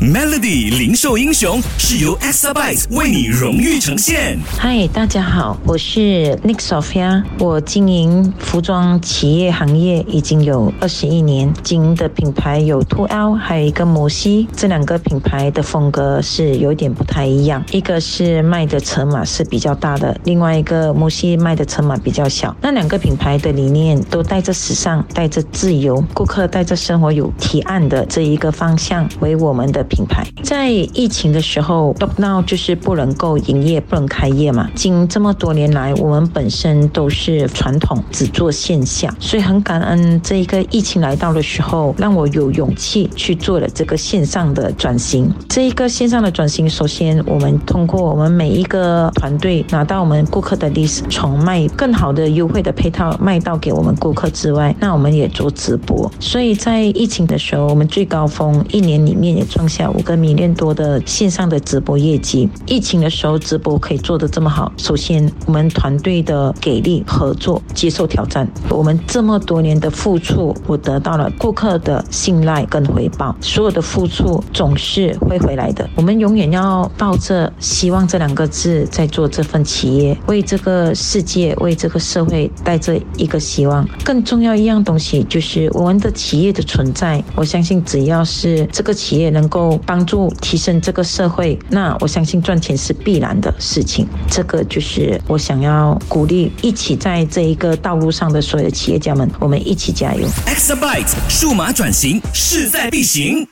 Melody 零售英雄是由 Exabyte 为你荣誉呈现。嗨，大家好，我是 Nick Sophia，我经营服装企业行业已经有二十一年，经营的品牌有 Two L，还有一个摩西，这两个品牌的风格是有点不太一样，一个是卖的尺码是比较大的，另外一个摩西卖的尺码比较小。那两个品牌的理念都带着时尚，带着自由，顾客带着生活有提案的这一个方向为我们的。品牌在疫情的时候，lockdown 就是不能够营业、不能开业嘛。经这么多年来，我们本身都是传统，只做线下，所以很感恩这一个疫情来到的时候，让我有勇气去做了这个线上的转型。这一个线上的转型，首先我们通过我们每一个团队拿到我们顾客的 list，从卖更好的优惠的配套卖到给我们顾客之外，那我们也做直播。所以在疫情的时候，我们最高峰一年里面也创下。五个米链多的线上的直播业绩，疫情的时候直播可以做得这么好，首先我们团队的给力合作，接受挑战，我们这么多年的付出，我得到了顾客的信赖跟回报，所有的付出总是会回来的。我们永远要抱着希望这两个字在做这份企业，为这个世界，为这个社会带着一个希望。更重要一样东西就是我们的企业的存在，我相信只要是这个企业能够帮助提升这个社会，那我相信赚钱是必然的事情。这个就是我想要鼓励一起在这一个道路上的所有的企业家们，我们一起加油。xabyte 数码转型势在必行。